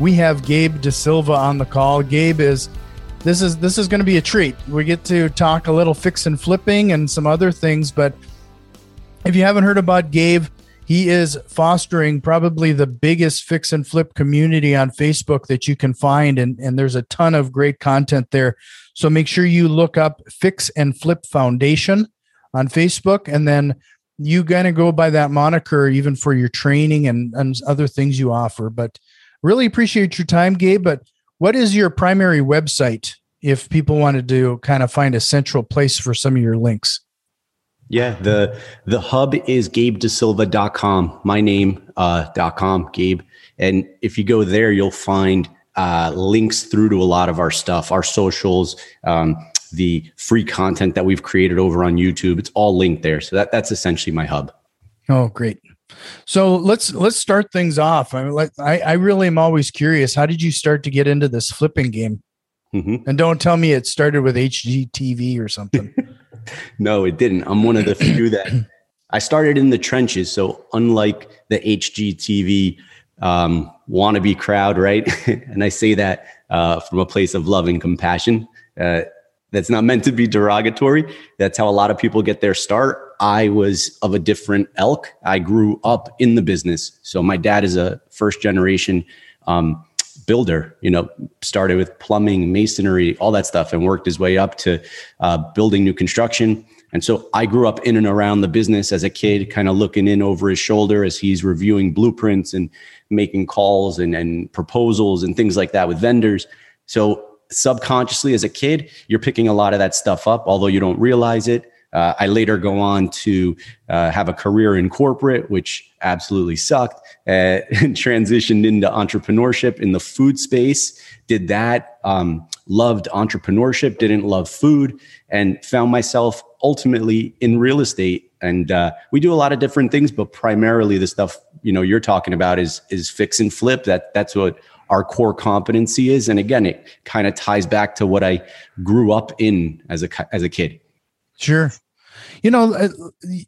We have Gabe DaSilva on the call. Gabe is this is this is going to be a treat. We get to talk a little fix and flipping and some other things, but if you haven't heard about Gabe, he is fostering probably the biggest fix and flip community on Facebook that you can find and and there's a ton of great content there. So make sure you look up Fix and Flip Foundation on Facebook and then you of go by that moniker even for your training and, and other things you offer. But really appreciate your time, Gabe. But what is your primary website if people wanted to kind of find a central place for some of your links? Yeah, the the hub is gabedasilva.com, my name uh, dot com, Gabe. And if you go there, you'll find uh, links through to a lot of our stuff, our socials, um, the free content that we've created over on YouTube. It's all linked there. So that, that's essentially my hub. Oh, great. So let's let's start things off. I, mean, I I really am always curious. How did you start to get into this flipping game? Mm-hmm. And don't tell me it started with HGTV or something. no, it didn't. I'm one of the few that I started in the trenches. So unlike the HGTV um, wannabe crowd, right? and I say that uh, from a place of love and compassion. Uh, that's not meant to be derogatory. That's how a lot of people get their start. I was of a different elk. I grew up in the business. So my dad is a first generation um, builder, you know, started with plumbing, masonry, all that stuff, and worked his way up to uh, building new construction. And so I grew up in and around the business as a kid, kind of looking in over his shoulder as he's reviewing blueprints and making calls and, and proposals and things like that with vendors. So subconsciously as a kid, you're picking a lot of that stuff up, although you don't realize it. Uh, I later go on to uh, have a career in corporate, which absolutely sucked, uh, and transitioned into entrepreneurship in the food space. Did that, um, loved entrepreneurship, didn't love food, and found myself ultimately in real estate. And uh, we do a lot of different things, but primarily the stuff you know you're talking about is is fix and flip. That that's what our core competency is. And again, it kind of ties back to what I grew up in as a as a kid. Sure. You know, uh,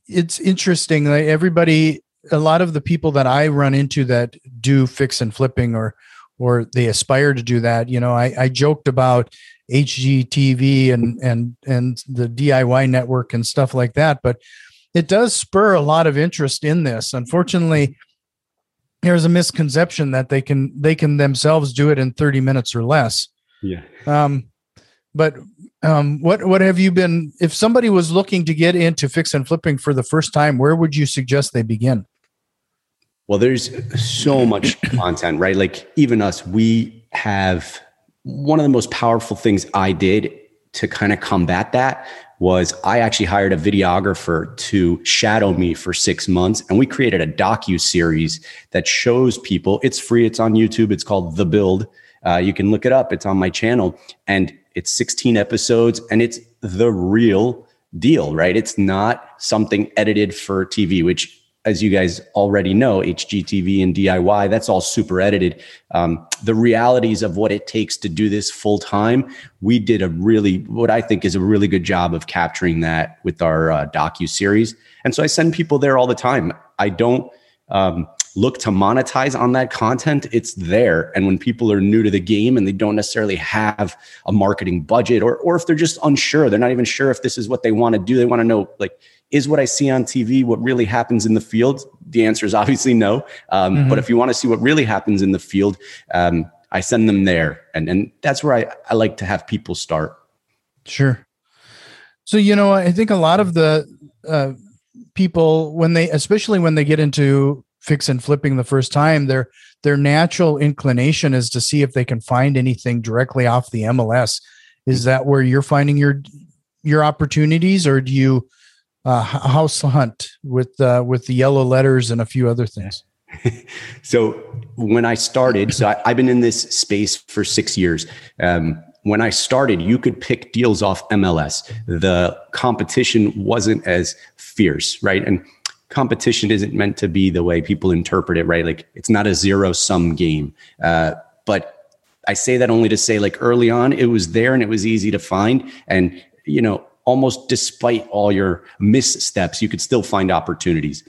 it's interesting. Like everybody, a lot of the people that I run into that do fix and flipping or or they aspire to do that. You know, I, I joked about HGTV and and and the DIY network and stuff like that, but it does spur a lot of interest in this. Unfortunately, there's a misconception that they can they can themselves do it in 30 minutes or less. Yeah. Um, but um, what what have you been? If somebody was looking to get into fix and flipping for the first time, where would you suggest they begin? Well, there's so much content, right? Like even us, we have one of the most powerful things I did to kind of combat that was I actually hired a videographer to shadow me for six months, and we created a docu series that shows people. It's free. It's on YouTube. It's called The Build. Uh, you can look it up. It's on my channel, and it's 16 episodes, and it's the real deal, right? It's not something edited for TV, which as you guys already know, HGTV and DIY, that's all super edited. Um, the realities of what it takes to do this full time, we did a really, what I think is a really good job of capturing that with our uh, docu series. And so I send people there all the time. I don't um, look to monetize on that content. It's there, and when people are new to the game and they don't necessarily have a marketing budget, or or if they're just unsure, they're not even sure if this is what they want to do. They want to know like is what I see on TV what really happens in the field? The answer is obviously no. Um, mm-hmm. But if you want to see what really happens in the field, um, I send them there, and and that's where I, I like to have people start. Sure. So you know, I think a lot of the uh, people when they, especially when they get into fix and flipping the first time, their their natural inclination is to see if they can find anything directly off the MLS. Is that where you're finding your your opportunities, or do you uh, house hunt with uh, with the yellow letters and a few other things. so when I started, so I, have been in this space for six years. Um, when I started, you could pick deals off MLS. The competition wasn't as fierce, right? And competition isn't meant to be the way people interpret it, right? Like it's not a zero sum game. Uh, but I say that only to say, like early on, it was there and it was easy to find. And, you know, almost despite all your missteps, you could still find opportunities.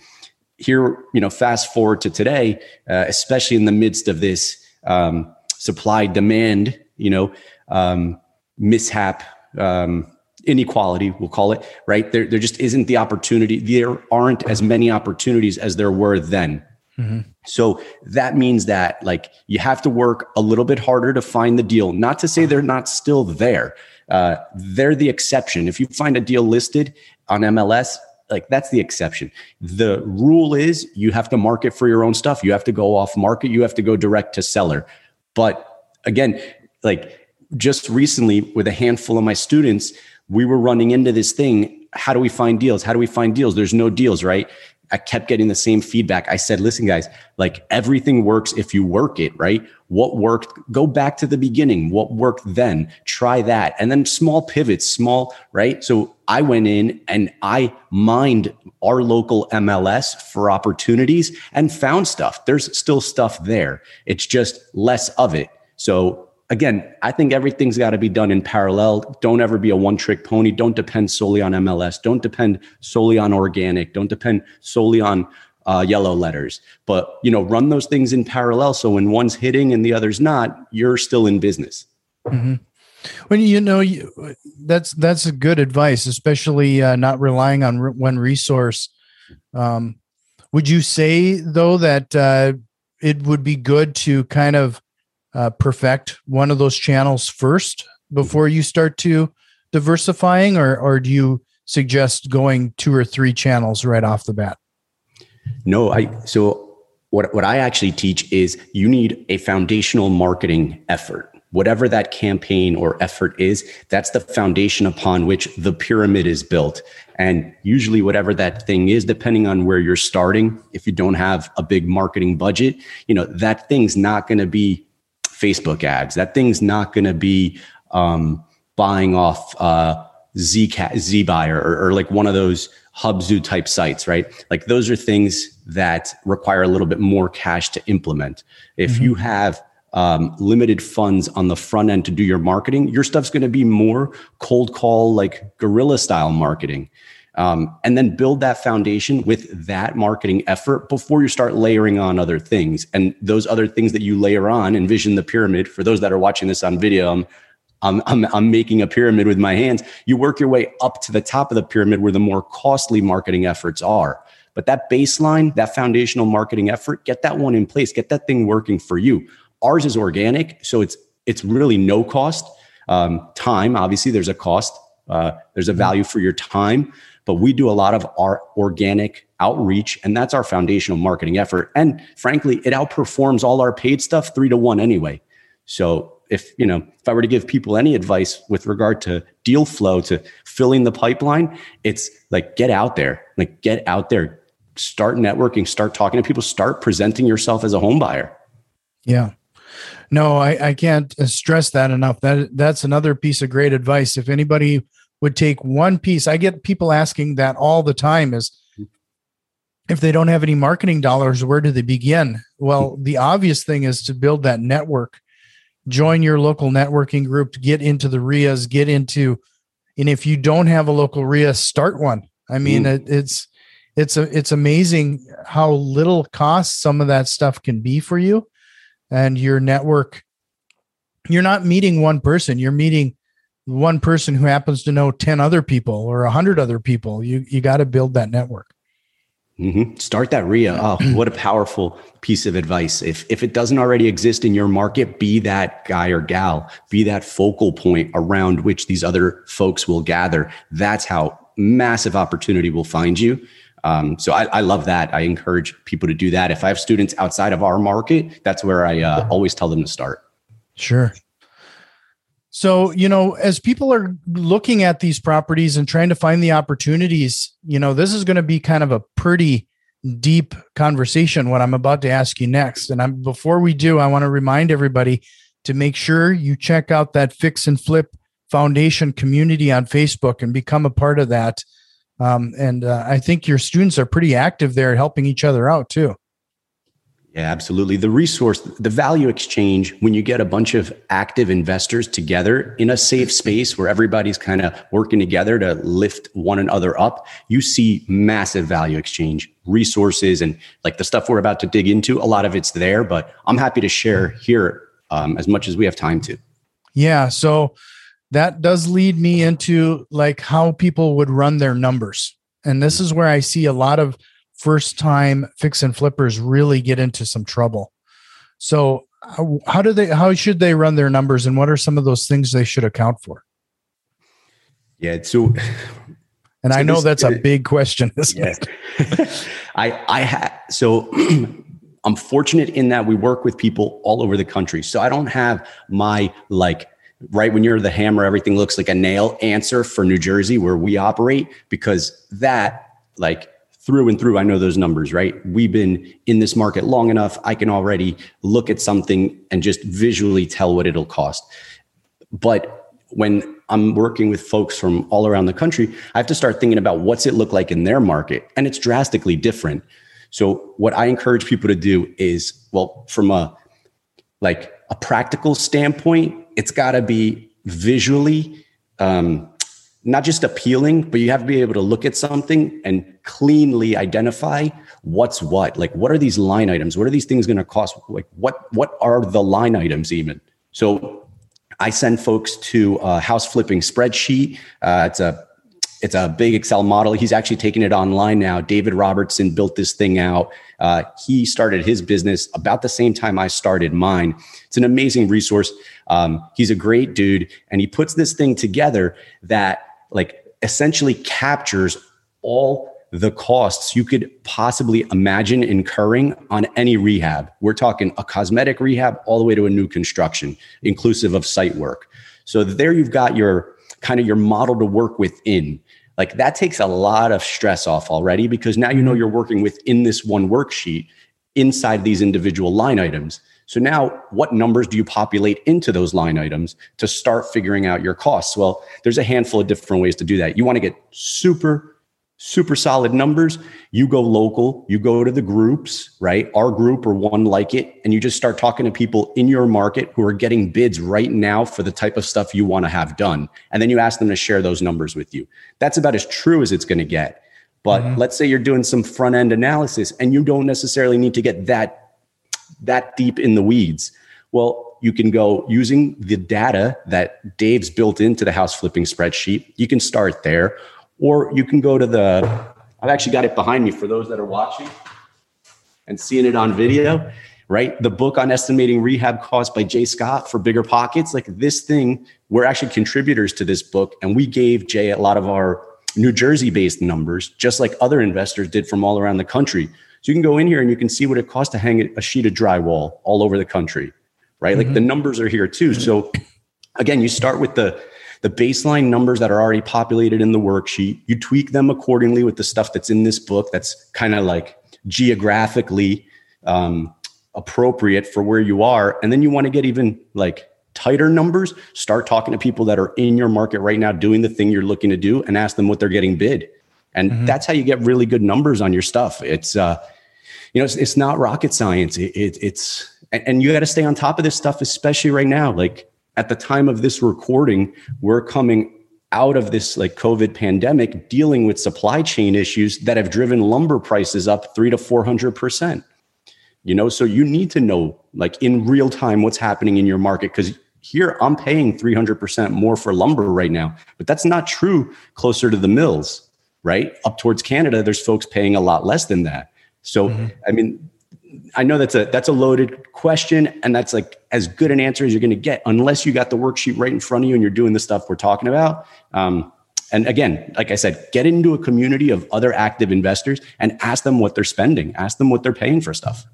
Here, you know, fast forward to today, uh, especially in the midst of this um, supply demand, you know, um, mishap, um, inequality, we'll call it, right? There, there just isn't the opportunity. There aren't as many opportunities as there were then. Mm-hmm. So that means that like you have to work a little bit harder to find the deal. Not to say they're not still there. Uh, they're the exception. If you find a deal listed on MLS, like that's the exception. The rule is you have to market for your own stuff. You have to go off market. You have to go direct to seller. But again, like just recently with a handful of my students, we were running into this thing. How do we find deals? How do we find deals? There's no deals, right? I kept getting the same feedback. I said, listen, guys, like everything works if you work it, right? What worked? Go back to the beginning. What worked then? Try that. And then small pivots, small, right? So I went in and I mined our local MLS for opportunities and found stuff. There's still stuff there. It's just less of it. So again, I think everything's got to be done in parallel. Don't ever be a one trick pony. Don't depend solely on MLS. Don't depend solely on organic. Don't depend solely on uh, yellow letters. But you know, run those things in parallel. So when one's hitting and the other's not, you're still in business. Mm-hmm. When you know you, that's that's good advice, especially uh, not relying on re- one resource. Um, would you say though that uh, it would be good to kind of uh, perfect one of those channels first before you start to diversifying, or or do you suggest going two or three channels right off the bat? No, I so what what I actually teach is you need a foundational marketing effort. Whatever that campaign or effort is, that's the foundation upon which the pyramid is built. And usually, whatever that thing is, depending on where you're starting, if you don't have a big marketing budget, you know, that thing's not going to be Facebook ads. That thing's not going to be um, buying off uh, Zcat, Zbuyer or, or like one of those Hubzu type sites, right? Like those are things that require a little bit more cash to implement. If mm-hmm. you have um, limited funds on the front end to do your marketing, your stuff's going to be more cold call, like guerrilla style marketing. Um, and then build that foundation with that marketing effort before you start layering on other things. And those other things that you layer on, envision the pyramid. For those that are watching this on video, I'm, I'm, I'm, making a pyramid with my hands. You work your way up to the top of the pyramid where the more costly marketing efforts are. But that baseline, that foundational marketing effort, get that one in place, get that thing working for you. Ours is organic, so it's it's really no cost. Um, time, obviously, there's a cost. Uh, there's a value for your time, but we do a lot of our organic outreach, and that's our foundational marketing effort. And frankly, it outperforms all our paid stuff three to one anyway. So if you know, if I were to give people any advice with regard to deal flow to filling the pipeline, it's like get out there, like get out there, start networking, start talking to people, start presenting yourself as a home buyer. Yeah. No, I, I can't uh, stress that enough. That that's another piece of great advice. If anybody would take one piece. I get people asking that all the time is if they don't have any marketing dollars, where do they begin? Well, hmm. the obvious thing is to build that network. Join your local networking group, get into the RIAs, get into and if you don't have a local RIA, start one. I mean, hmm. it, it's it's a it's amazing how little cost some of that stuff can be for you and your network you're not meeting one person you're meeting one person who happens to know 10 other people or 100 other people you you got to build that network mm-hmm. start that ria oh what a powerful piece of advice if if it doesn't already exist in your market be that guy or gal be that focal point around which these other folks will gather that's how massive opportunity will find you um, so I, I, love that. I encourage people to do that. If I have students outside of our market, that's where I uh, always tell them to start. Sure. So, you know, as people are looking at these properties and trying to find the opportunities, you know, this is going to be kind of a pretty deep conversation what I'm about to ask you next. And I'm, before we do, I want to remind everybody to make sure you check out that Fix and Flip Foundation community on Facebook and become a part of that. Um, and uh, I think your students are pretty active there, helping each other out too. Yeah, absolutely. The resource, the value exchange, when you get a bunch of active investors together in a safe space where everybody's kind of working together to lift one another up, you see massive value exchange, resources, and like the stuff we're about to dig into. A lot of it's there, but I'm happy to share here um, as much as we have time to. Yeah. So that does lead me into like how people would run their numbers. And this is where I see a lot of first time fix and flippers really get into some trouble. So how, how do they how should they run their numbers and what are some of those things they should account for? Yeah, so and so I know this, that's a big question. Yeah. I I ha- so I'm fortunate in that we work with people all over the country. So I don't have my like right when you're the hammer everything looks like a nail answer for New Jersey where we operate because that like through and through, I know those numbers, right? We've been in this market long enough. I can already look at something and just visually tell what it'll cost. But when I'm working with folks from all around the country, I have to start thinking about what's it look like in their market. And it's drastically different. So what I encourage people to do is, well, from a like a practical standpoint, it's got to be visually um, not just appealing, but you have to be able to look at something and cleanly identify what's what. Like, what are these line items? What are these things going to cost? Like, what what are the line items even? So, I send folks to a house flipping spreadsheet. Uh, it's a it's a big Excel model. He's actually taking it online now. David Robertson built this thing out. Uh, he started his business about the same time I started mine. It's an amazing resource. Um, he's a great dude, and he puts this thing together that like essentially captures all the costs you could possibly imagine incurring on any rehab. We're talking a cosmetic rehab all the way to a new construction, inclusive of site work. So there you've got your kind of your model to work within. Like that takes a lot of stress off already because now you know mm-hmm. you're working within this one worksheet inside these individual line items. So now what numbers do you populate into those line items to start figuring out your costs? Well, there's a handful of different ways to do that. You want to get super super solid numbers, you go local, you go to the groups, right? Our group or one like it, and you just start talking to people in your market who are getting bids right now for the type of stuff you want to have done. And then you ask them to share those numbers with you. That's about as true as it's going to get. But mm-hmm. let's say you're doing some front end analysis and you don't necessarily need to get that that deep in the weeds. Well, you can go using the data that Dave's built into the house flipping spreadsheet. You can start there, or you can go to the, I've actually got it behind me for those that are watching and seeing it on video, right? The book on estimating rehab costs by J Scott for BiggerPockets. Like this thing, we're actually contributors to this book, and we gave Jay a lot of our New Jersey based numbers, just like other investors did from all around the country. So you can go in here and you can see what it costs to hang a sheet of drywall all over the country, right? Mm-hmm. Like the mm-hmm. numbers are here too. So again, you start with the the baseline numbers that are already populated in the worksheet. You tweak them accordingly with the stuff that's in this book that's kind of like geographically um, appropriate for where you are. And then you want to get even like tighter numbers, start talking to people that are in your market right now doing the thing you're looking to do and ask them what they're getting bid. And mm-hmm. that's how you get really good numbers on your stuff. It's, uh, you know, it's, it's not rocket science. It, it, it's, and you got to stay on top of this stuff, especially right now. Like at the time of this recording, we're coming out of this like COVID pandemic, dealing with supply chain issues that have driven lumber prices up three to 400%. You know, so you need to know like in real time what's happening in your market because here I'm paying 300% more for lumber right now, but that's not true closer to the mills right? Up towards Canada, there's folks paying a lot less than that. So, mm-hmm. I mean, I know that's a that's a loaded question, and that's like as good an answer as you're going to get, unless you got the worksheet right in front of you and you're doing the stuff we're talking about. Um, and again, like I said, get into a community of other active investors and ask them what they're spending, ask them what they're paying for stuff.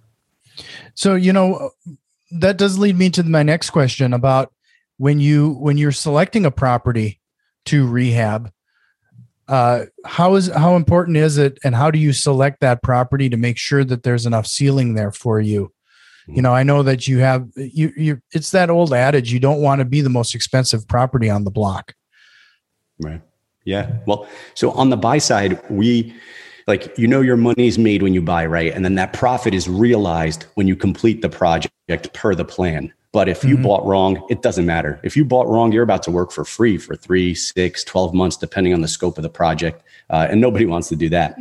So, you know, that does lead me to my next question about when you when you're selecting a property to rehab uh, how is how important is it, and how do you select that property to make sure that there's enough ceiling there for you? You know, I know that you have you you. It's that old adage: you don't want to be the most expensive property on the block. Right. Yeah. Well, so on the buy side, we like you know your money's made when you buy, right? And then that profit is realized when you complete the project per the plan. But if you mm-hmm. bought wrong, it doesn't matter. If you bought wrong, you're about to work for free for three, six, 12 months, depending on the scope of the project. Uh, and nobody wants to do that.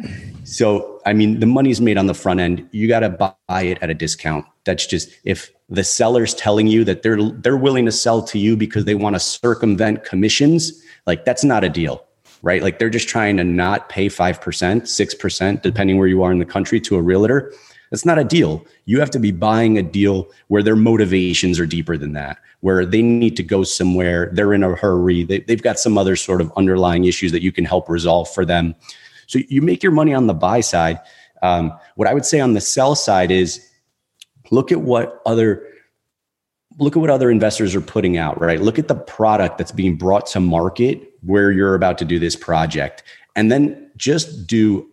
So, I mean, the money's made on the front end. You got to buy it at a discount. That's just if the seller's telling you that they're they're willing to sell to you because they want to circumvent commissions, like that's not a deal right? Like they're just trying to not pay 5%, 6%, depending where you are in the country to a realtor. That's not a deal. You have to be buying a deal where their motivations are deeper than that, where they need to go somewhere, they're in a hurry, they, have got some other sort of underlying issues that you can help resolve for them. So you make your money on the buy side. Um, what I would say on the sell side is look at what other look at what other investors are putting out, right? Look at the product that's being brought to market where you're about to do this project. And then just do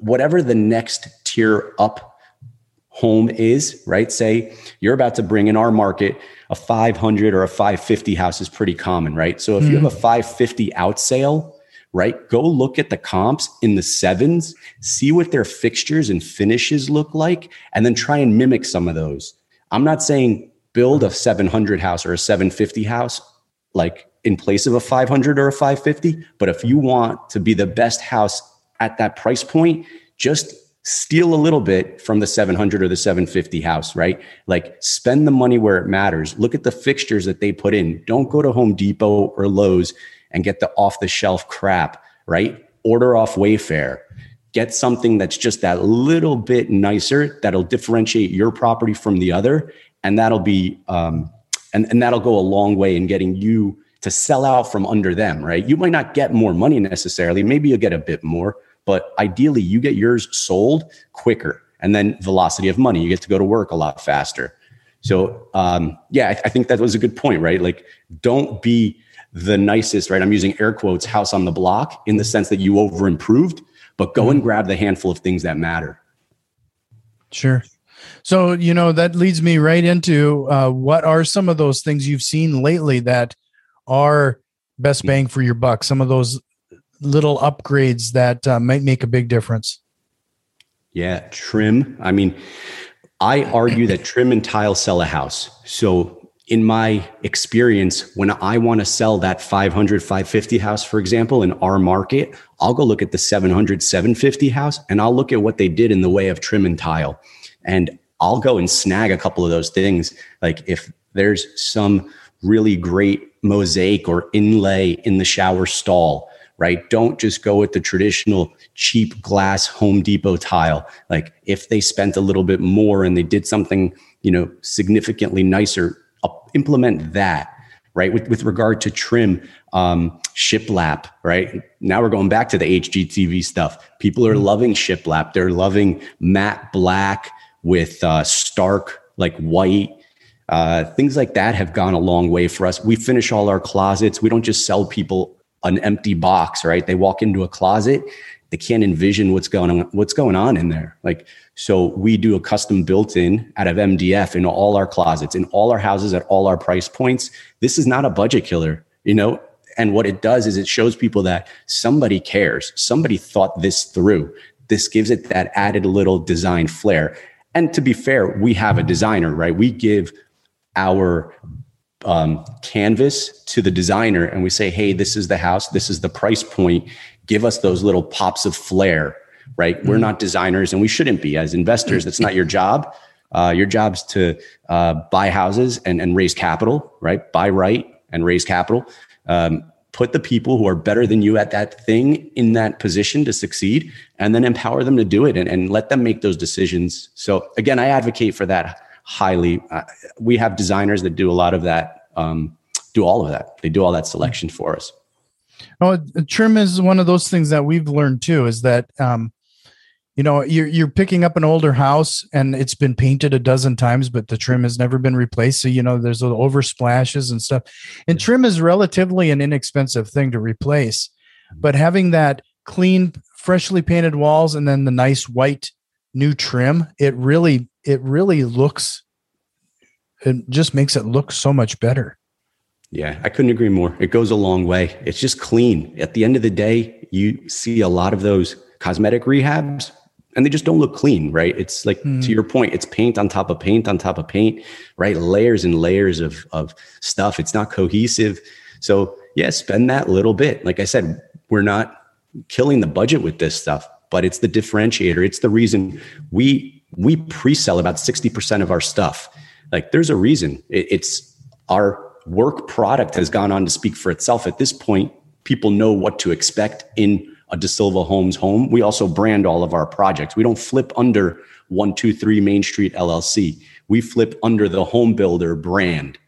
whatever the next tier up home is, right? Say you're about to bring in our market a 500 or a 550 house is pretty common, right? So if mm. you have a hmm. 550 out sale, right? Go look at the comps in the sevens, see what their fixtures and finishes look like, and then try and mimic some of those. I'm not saying build a 700 house or a 750 house like in place of a 500 or a 550, but if you want to be the best house at that price point, just steal a little bit from the 700 or the 750 house, right? Like spend the money where it matters. Look at the fixtures that they put in. Don't go to Home Depot or Lowe's and get the off the shelf crap, right? Order off Wayfair. Get something that's just that little bit nicer that'll differentiate your property from the other. And that'll be, um, and, and that'll go a long way in getting you to sell out from under them, right? You might not get more money necessarily. Maybe you'll get a bit more, but ideally you get yours sold quicker and then velocity of money. You get to go to work a lot faster. So, um, yeah, I, I think that was a good point, right? Like, don't be the nicest, right? I'm using air quotes, house on the block in the sense that you over improved, but go and mm-hmm. grab the handful of things that matter. Sure. So, you know, that leads me right into uh, what are some of those things you've seen lately that are best bang for your buck? Some of those little upgrades that uh, might make a big difference? Yeah, trim. I mean, I argue that trim and tile sell a house. So, in my experience, when I want to sell that 500, 550 house, for example, in our market, I'll go look at the 700, 750 house and I'll look at what they did in the way of trim and tile. And I'll go and snag a couple of those things. Like if there's some really great mosaic or inlay in the shower stall right? Don't just go with the traditional cheap glass Home Depot tile. Like if they spent a little bit more and they did something, you know, significantly nicer, implement that, right? With, with regard to trim, um, shiplap, right? Now we're going back to the HGTV stuff. People are loving shiplap. They're loving matte black with uh, stark, like white. Uh, things like that have gone a long way for us. We finish all our closets. We don't just sell people an empty box, right? They walk into a closet, they can't envision what's going on, what's going on in there. Like, so we do a custom built in out of MDF in all our closets, in all our houses at all our price points. This is not a budget killer, you know? And what it does is it shows people that somebody cares. Somebody thought this through. This gives it that added little design flair. And to be fair, we have a designer, right? We give our um, canvas to the designer and we say, hey, this is the house, this is the price point. Give us those little pops of flair, right? Mm-hmm. We're not designers and we shouldn't be as investors. That's not your job. Uh, your job's to uh, buy houses and, and raise capital, right? Buy right and raise capital. Um, put the people who are better than you at that thing in that position to succeed and then empower them to do it and, and let them make those decisions. So, again, I advocate for that highly. Uh, we have designers that do a lot of that, um, do all of that. They do all that selection for us. Oh, trim is one of those things that we've learned too. Is that um, you know you're you're picking up an older house and it's been painted a dozen times, but the trim has never been replaced. So you know there's over splashes and stuff. And trim is relatively an inexpensive thing to replace. but having that clean, freshly painted walls and then the nice white new trim, it really, it really looks, it just makes it look so much better. Yeah, I couldn't agree more. It goes a long way. It's just clean. At the end of the day, you see a lot of those cosmetic rehabs and they just don't look clean, right? It's like mm. to your point, it's paint on top of paint on top of paint, right? Layers and layers of of stuff. It's not cohesive. So yeah, spend that little bit. Like I said, we're not killing the budget with this stuff, but it's the differentiator. It's the reason we we pre-sell about 60% of our stuff. Like there's a reason. It, it's our work product has gone on to speak for itself. At this point, people know what to expect in a DaSilva Homes home. We also brand all of our projects. We don't flip under 123 Main Street LLC. We flip under the home builder brand.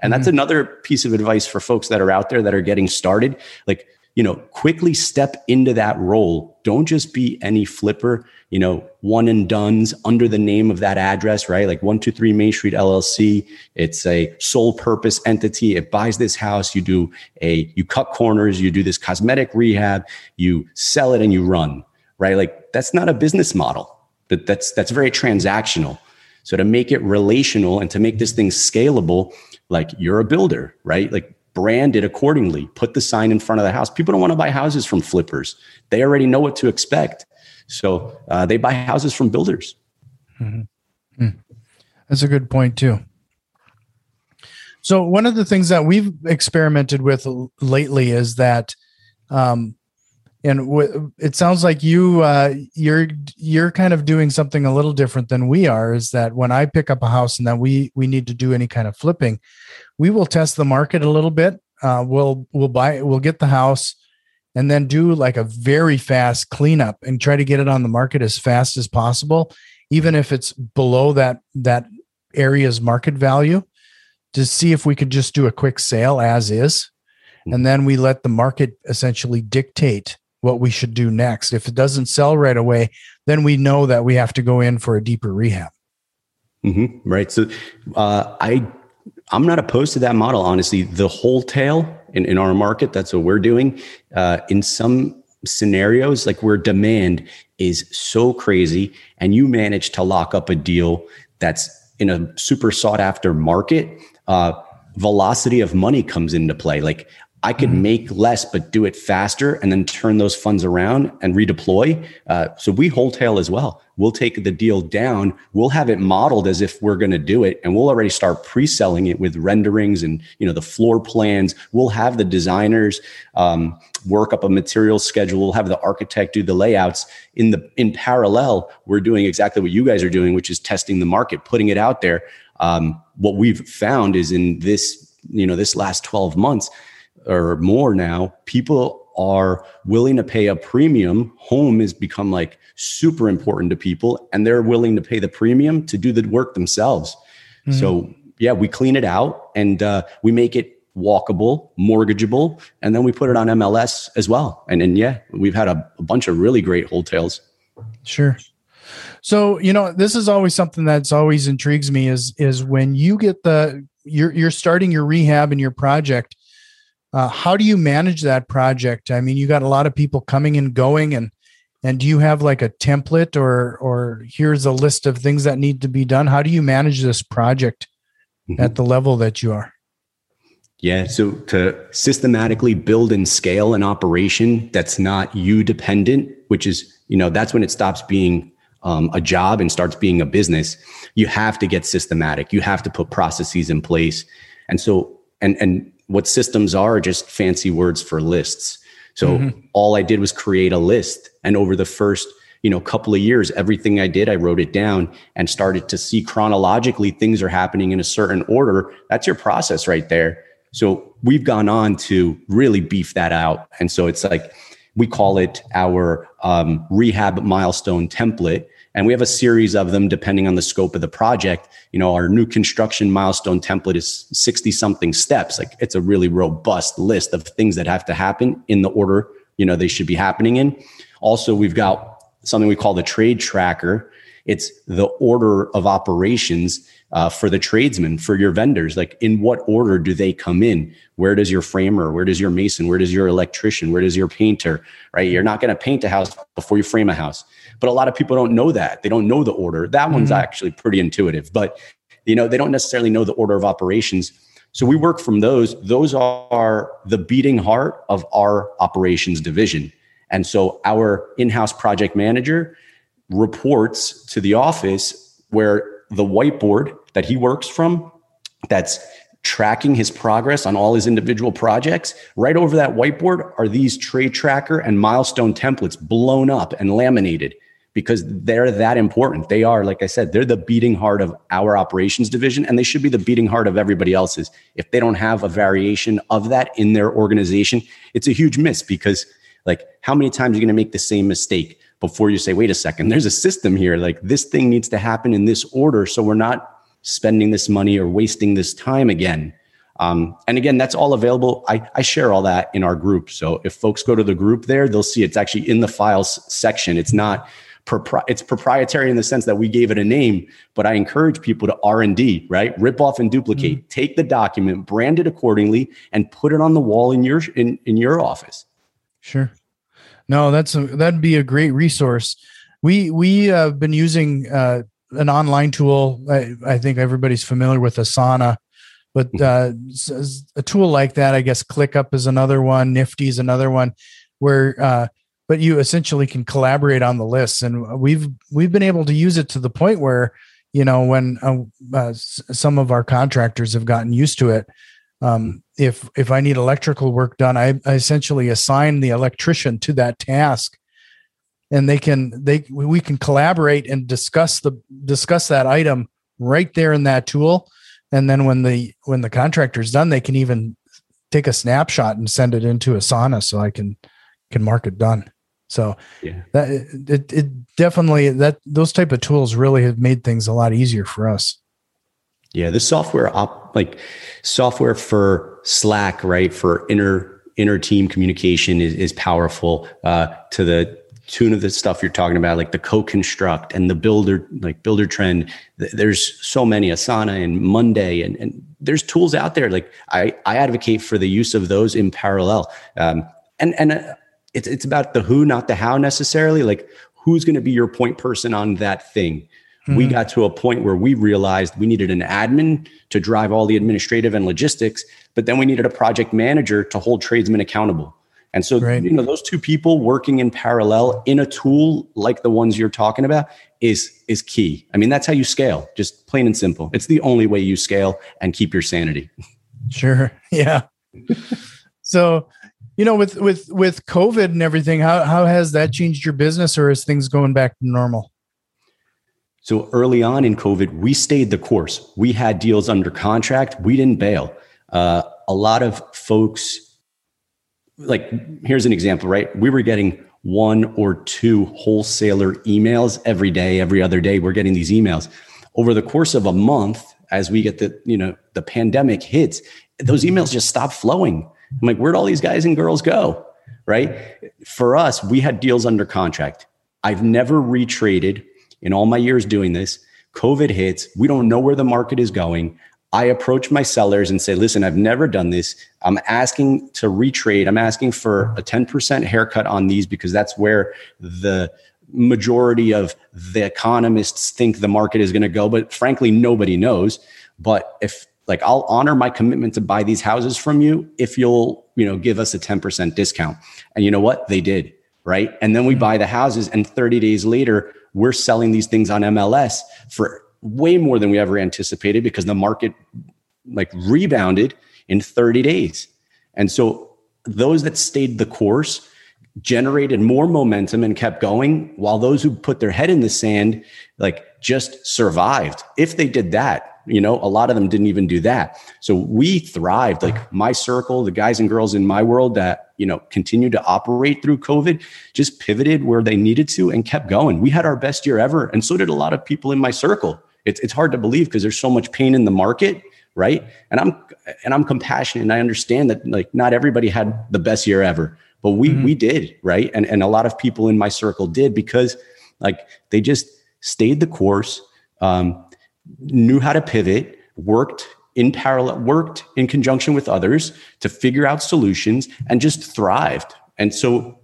And that's mm-hmm. another piece of advice for folks that are out there that are getting started. Like you know, quickly step into that role. Don't just be any flipper, you know, one and done's under the name of that address, right? Like 123 Main Street LLC. It's a sole purpose entity. It buys this house. You do a, you cut corners, you do this cosmetic rehab, you sell it and you run, right? Like that's not a business model. That that's, that's very transactional. So to make it relational and to make this thing scalable, like you're a builder, right? Like brand it accordingly put the sign in front of the house. People don't want to buy houses from flippers. They already know what to expect. So uh, they buy houses from builders. Mm-hmm. Hmm. that's a good point too. So one of the things that we've experimented with lately is that um, and w- it sounds like you uh, you're you're kind of doing something a little different than we are is that when i pick up a house and that we we need to do any kind of flipping we will test the market a little bit. Uh, we'll we'll buy we'll get the house and then do like a very fast cleanup and try to get it on the market as fast as possible, even if it's below that that area's market value, to see if we could just do a quick sale as is, and then we let the market essentially dictate what we should do next. If it doesn't sell right away, then we know that we have to go in for a deeper rehab. Mm-hmm. Right. So uh, I I'm not opposed to that model, honestly. The wholesale in, in our market, that's what we're doing. Uh, in some scenarios, like where demand is so crazy and you manage to lock up a deal that's in a super sought after market, uh, velocity of money comes into play. Like I could mm-hmm. make less, but do it faster and then turn those funds around and redeploy. Uh, so we wholesale as well. We'll take the deal down. We'll have it modeled as if we're going to do it, and we'll already start pre-selling it with renderings and you know the floor plans. We'll have the designers um, work up a material schedule. We'll have the architect do the layouts. In the in parallel, we're doing exactly what you guys are doing, which is testing the market, putting it out there. Um, what we've found is in this you know this last 12 months or more now, people are willing to pay a premium. Home has become like super important to people, and they're willing to pay the premium to do the work themselves. Mm-hmm. So, yeah, we clean it out and uh, we make it walkable, mortgageable, and then we put it on MLS as well. And then, yeah, we've had a, a bunch of really great wholesales. Sure. So, you know, this is always something that's always intrigues me is is when you get the you're you're starting your rehab and your project uh, how do you manage that project? I mean, you got a lot of people coming and going, and and do you have like a template or or here's a list of things that need to be done? How do you manage this project mm-hmm. at the level that you are? Yeah, so to systematically build and scale an operation that's not you dependent, which is you know that's when it stops being um, a job and starts being a business. You have to get systematic. You have to put processes in place, and so and and what systems are just fancy words for lists. So mm-hmm. all I did was create a list. And over the first, you know, couple of years, everything I did, I wrote it down and started to see chronologically things are happening in a certain order. That's your process right there. So we've gone on to really beef that out. And so it's like, we call it our um, rehab milestone template and we have a series of them depending on the scope of the project. You know our new construction milestone template is 60 something steps. Like it's a really robust list of things that have to happen in the order you know they should be happening in. Also we've got something we call the trade tracker. It's the order of operations uh, for the tradesmen, for your vendors. Like, in what order do they come in? Where does your framer? Where does your mason? Where does your electrician? Where does your painter? Right? You're not going to paint a house before you frame a house. But a lot of people don't know that. They don't know the order. That mm-hmm. one's actually pretty intuitive. But you know, they don't necessarily know the order of operations. So we work from those. Those are the beating heart of our operations division. And so our in-house project manager reports to the office where the whiteboard that he works from that's tracking his progress on all his individual projects right over that whiteboard are these trade tracker and milestone templates blown up and laminated because they're that important. They are like i said they're the beating heart of our operations division and they should be the beating heart of everybody else's. If they don't have a variation of that in their organization it's a huge miss because like how many times are you going to make the same mistake before you say, wait a second, there's a system here. Like this thing needs to happen in this order. So we're not spending this money or wasting this time again. Um, and again, that's all available. I, I, share all that in our group. So if folks go to the group there, they'll see it's actually in the files section. It's not propri- it's proprietary in the sense that we gave it a name, but I encourage people to R and D, right? Rip off and duplicate. Mm-hmm. Take the document, brand it accordingly, and put it on the wall in your in, in your office. Sure. No, that's a, that'd be a great resource. We we have been using uh, an online tool. I, I, think everybody's familiar with Asana, but mm-hmm. uh, a tool like that, I guess ClickUp is another one. Nifty is another one, where uh, but you essentially can collaborate on the lists, and we've we've been able to use it to the point where you know when uh, uh, some of our contractors have gotten used to it um, if if I need electrical work done, I, I, essentially assign the electrician to that task, and they can they we can collaborate and discuss the discuss that item right there in that tool, and then when the when the contractor's done, they can even take a snapshot and send it into Asana so I can can mark it done. So yeah, that it, it definitely that those type of tools really have made things a lot easier for us. Yeah, the software op like software for Slack, right? For inner inner team communication is, is powerful uh, to the tune of the stuff you're talking about, like the CoConstruct and the builder, like Buildertrend. There's so many Asana and Monday, and, and there's tools out there. Like I, I advocate for the use of those in parallel. Um, and and uh, it's it's about the who, not the how necessarily. Like who's going to be your point person on that thing Mm-hmm. We got to a point where we realized we needed an admin to drive all the administrative and logistics, but then we needed a project manager to hold tradesmen accountable. And so, right. you know, those two people working in parallel in a tool like the ones you're talking about is is key. I mean, that's how you scale, just plain and simple. It's the only way you scale and keep your sanity. Sure. Yeah. so, you know, with with with COVID and everything, how how has that changed your business or is things going back to normal? So early on in COVID, we stayed the course. We had deals under contract. We didn't bail. Uh, a lot of folks, like, here's an example, right? We were getting one or two wholesaler emails every day, every other day. We're getting these emails over the course of a month as we get the, you know, the pandemic hits, those emails just stop flowing. I'm like, where'd all these guys and girls go? Right. For us, we had deals under contract. I've never retraded in all my years doing this, COVID hits. We don't know where the market is going. I approach my sellers and say, listen, I've never done this. I'm asking to retrade. I'm asking for a 10% haircut on these because that's where the majority of the economists think the market is going to go. But frankly, nobody knows. But if like I'll honor my commitment to buy these houses from you if you'll, you know, give us a 10% discount. And you know what? They did. Right. And then we mm-hmm. buy the houses and 30 days later, we're selling these things on MLS for way more than we ever anticipated because the market like rebounded in 30 days. And so those that stayed the course generated more momentum and kept going while those who put their head in the sand like just survived. If they did that, you know, a lot of them didn't even do that. So we thrived. Like my circle, the guys and girls in my world that, you know, continued to operate through COVID, just pivoted where they needed to and kept going. We had our best year ever. And so did a lot of people in my circle. It's, it's hard to believe because there's so much pain in the market. Right. And I'm, and I'm compassionate and I understand that like not everybody had the best year ever, but we, mm-hmm. we did. Right. And, and a lot of people in my circle did because like they just, stayed the course, um, knew how to pivot, worked in parallel, worked in conjunction with others to figure out solutions and just thrived. And so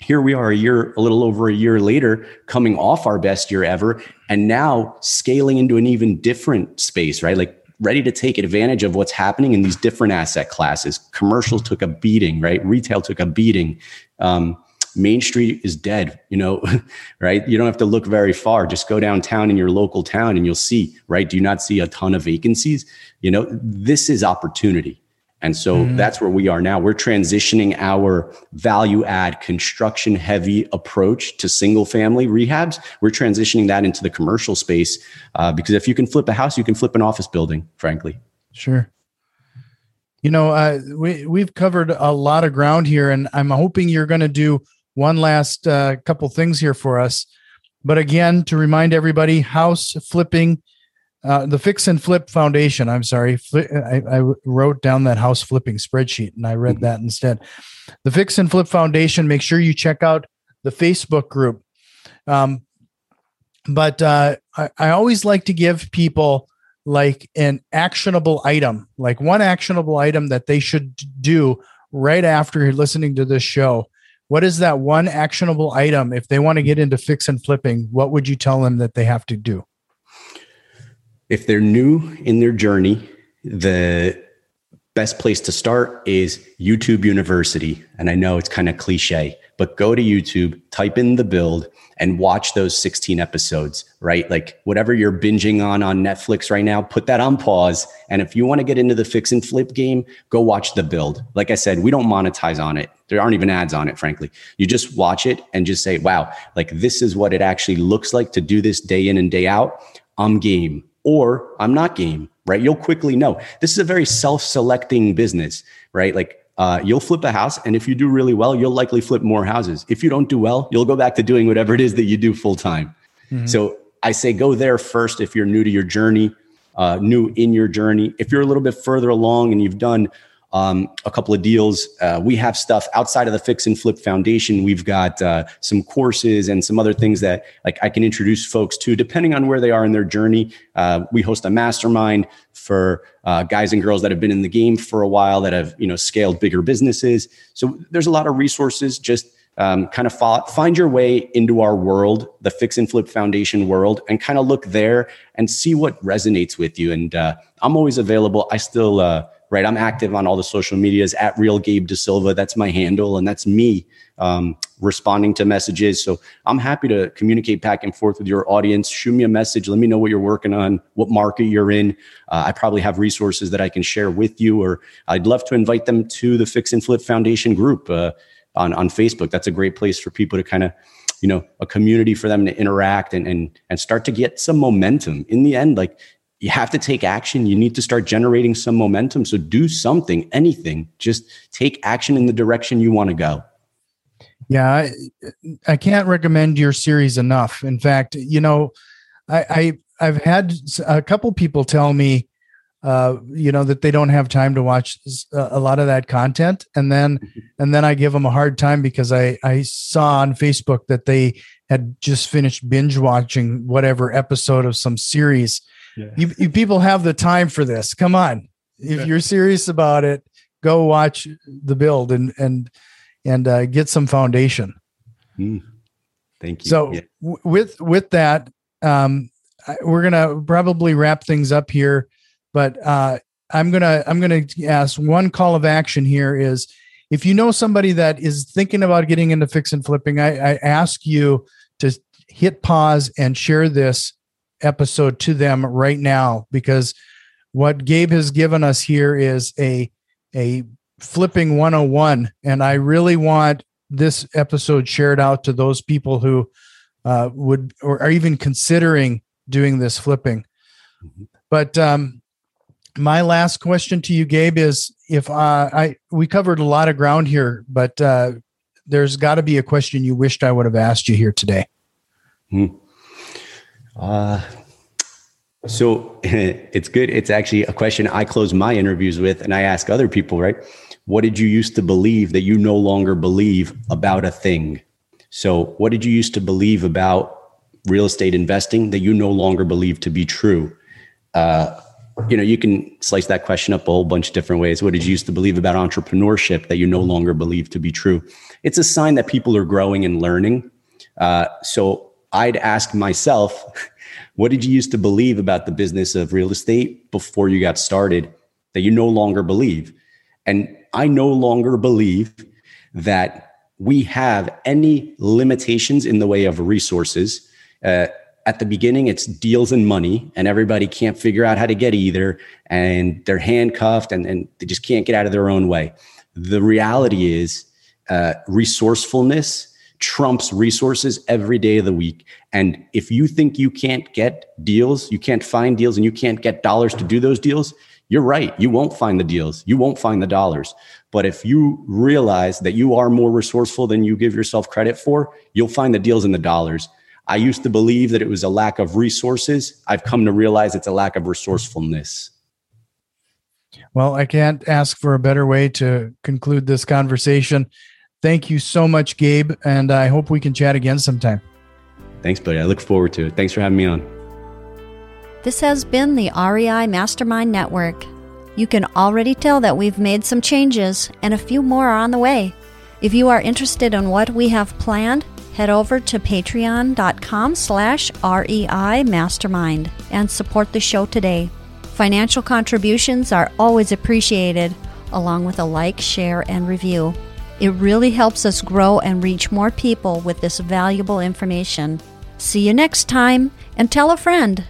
here we are a year, a little over a year later, coming off our best year ever, and now scaling into an even different space, right? Like ready to take advantage of what's happening in these different asset classes. Commercial took a beating, right? Retail took a beating. Um, Main Street is dead, you know, right? You don't have to look very far. Just go downtown in your local town and you'll see, right? Do you not see a ton of vacancies? You know, this is opportunity. And so mm-hmm. that's where we are now. We're transitioning our value add construction heavy approach to single family rehabs. We're transitioning that into the commercial space uh, because if you can flip a house, you can flip an office building, frankly. Sure. You know, uh, we, we've covered a lot of ground here, and I'm hoping you're going to do one last uh, couple things here for us. But again, to remind everybody, house flipping uh, the Fix and Flip Foundation. I'm sorry, I, I, wrote down that house flipping spreadsheet and I read mm-hmm. that instead. The Fix and Flip Foundation. Make sure you check out the Facebook group. Um, but uh, I, I always like to give people like an actionable item, like one actionable item that they should do right after listening to this show. What is that one actionable item if they want to get into fix and flipping? What would you tell them that they have to do? if they're new in their journey, the best place to start is YouTube University. And I know it's kind of cliche, but go to YouTube, type in the build, and watch those 16 episodes, right? Like whatever you're binging on on Netflix right now, put that on pause. And if you want to get into the fix and flip game, go watch the build. Like I said, we don't monetize on it. There aren't even ads on it, frankly. You just watch it and just say, wow, like this is what it actually looks like to do this day in and day out. I'm game or I'm not game, right? You'll quickly know. This is a very self selecting business, right? Like uh, you'll flip a house, and if you do really well, you'll likely flip more houses. If you don't do well, you'll go back to doing whatever it is that you do full time. Mm-hmm. So I say go there first if you're new to your journey, uh, new in your journey. If you're a little bit further along and you've done um, a couple of deals. Uh, we have stuff outside of the Fix and Flip Foundation. We've got uh, some courses and some other things that like I can introduce folks to, depending on where they are in their journey. Uh, we host a mastermind for uh, guys and girls that have been in the game for a while that have you know scaled bigger businesses. So there's a lot of resources. Just um, kind of find your way into our world, the Fix and Flip Foundation world, and kind of look there and see what resonates with you. And uh, I'm always available. I still uh, right? I'm active on all the social medias at Real Gabe DaSilva. That's my handle, and that's me um, responding to messages. So I'm happy to communicate back and forth with your audience. Shoot me a message. Let me know what you're working on, what market you're in. Uh, I probably have resources that I can share with you, or I'd love to invite them to the Fix and Flip Foundation group uh, on on Facebook. That's a great place for people to kind of you know a community for them to interact and and and start to get some momentum in the end like you have to take action. You need to start generating some momentum. So do something, anything. Just take action in the direction you want to go. Yeah, I, I can't recommend your series enough. In fact, you know, I, I have had a couple people tell me, uh, you know, that they don't have time to watch a lot of that content, and then mm-hmm. and then I give them a hard time because I I saw on Facebook that they had just finished binge watching whatever episode of some series yeah. You, you people have the time for this. Come on. If you're serious about it, go watch the build and and and uh, get some foundation. Mm. Thank you. So yeah. w- with with that, um, we're gonna probably wrap things up here, but uh, I'm gonna I'm gonna ask one call of action here is if you know somebody that is thinking about getting into fix and flipping, I, I ask you to hit pause and share this episode to them right now because what Gabe has given us here is a a flipping 101 and I really want this episode shared out to those people who uh, would or are even considering doing this flipping. Mm-hmm. But um, my last question to you, Gabe, is if uh, I we covered a lot of ground here, but uh, there's got to be a question you wished I would have asked you here today. Hmm. Uh, so it's good. It's actually a question I close my interviews with, and I ask other people, right? What did you used to believe that you no longer believe about a thing? So, what did you used to believe about real estate investing that you no longer believe to be true? Uh, you know, you can slice that question up a whole bunch of different ways. What did you used to believe about entrepreneurship that you no longer believe to be true? It's a sign that people are growing and learning. Uh, so I'd ask myself, what did you used to believe about the business of real estate before you got started that you no longer believe? And I no longer believe that we have any limitations in the way of resources. Uh, at the beginning, it's deals and money, and everybody can't figure out how to get either, and they're handcuffed and, and they just can't get out of their own way. The reality is, uh, resourcefulness trumps resources every day of the week. And if you think you can't get deals, you can't find deals, and you can't get dollars to do those deals, you're right. You won't find the deals. You won't find the dollars. But if you realize that you are more resourceful than you give yourself credit for, you'll find the deals and the dollars. I used to believe that it was a lack of resources. I've come to realize it's a lack of resourcefulness. Well, I can't ask for a better way to conclude this conversation. Thank you so much, Gabe, and I hope we can chat again sometime. Thanks, buddy. I look forward to it. Thanks for having me on. This has been the REI Mastermind Network. You can already tell that we've made some changes, and a few more are on the way. If you are interested in what we have planned, head over to patreon.com slash REI Mastermind and support the show today. Financial contributions are always appreciated, along with a like, share, and review. It really helps us grow and reach more people with this valuable information. See you next time, and tell a friend.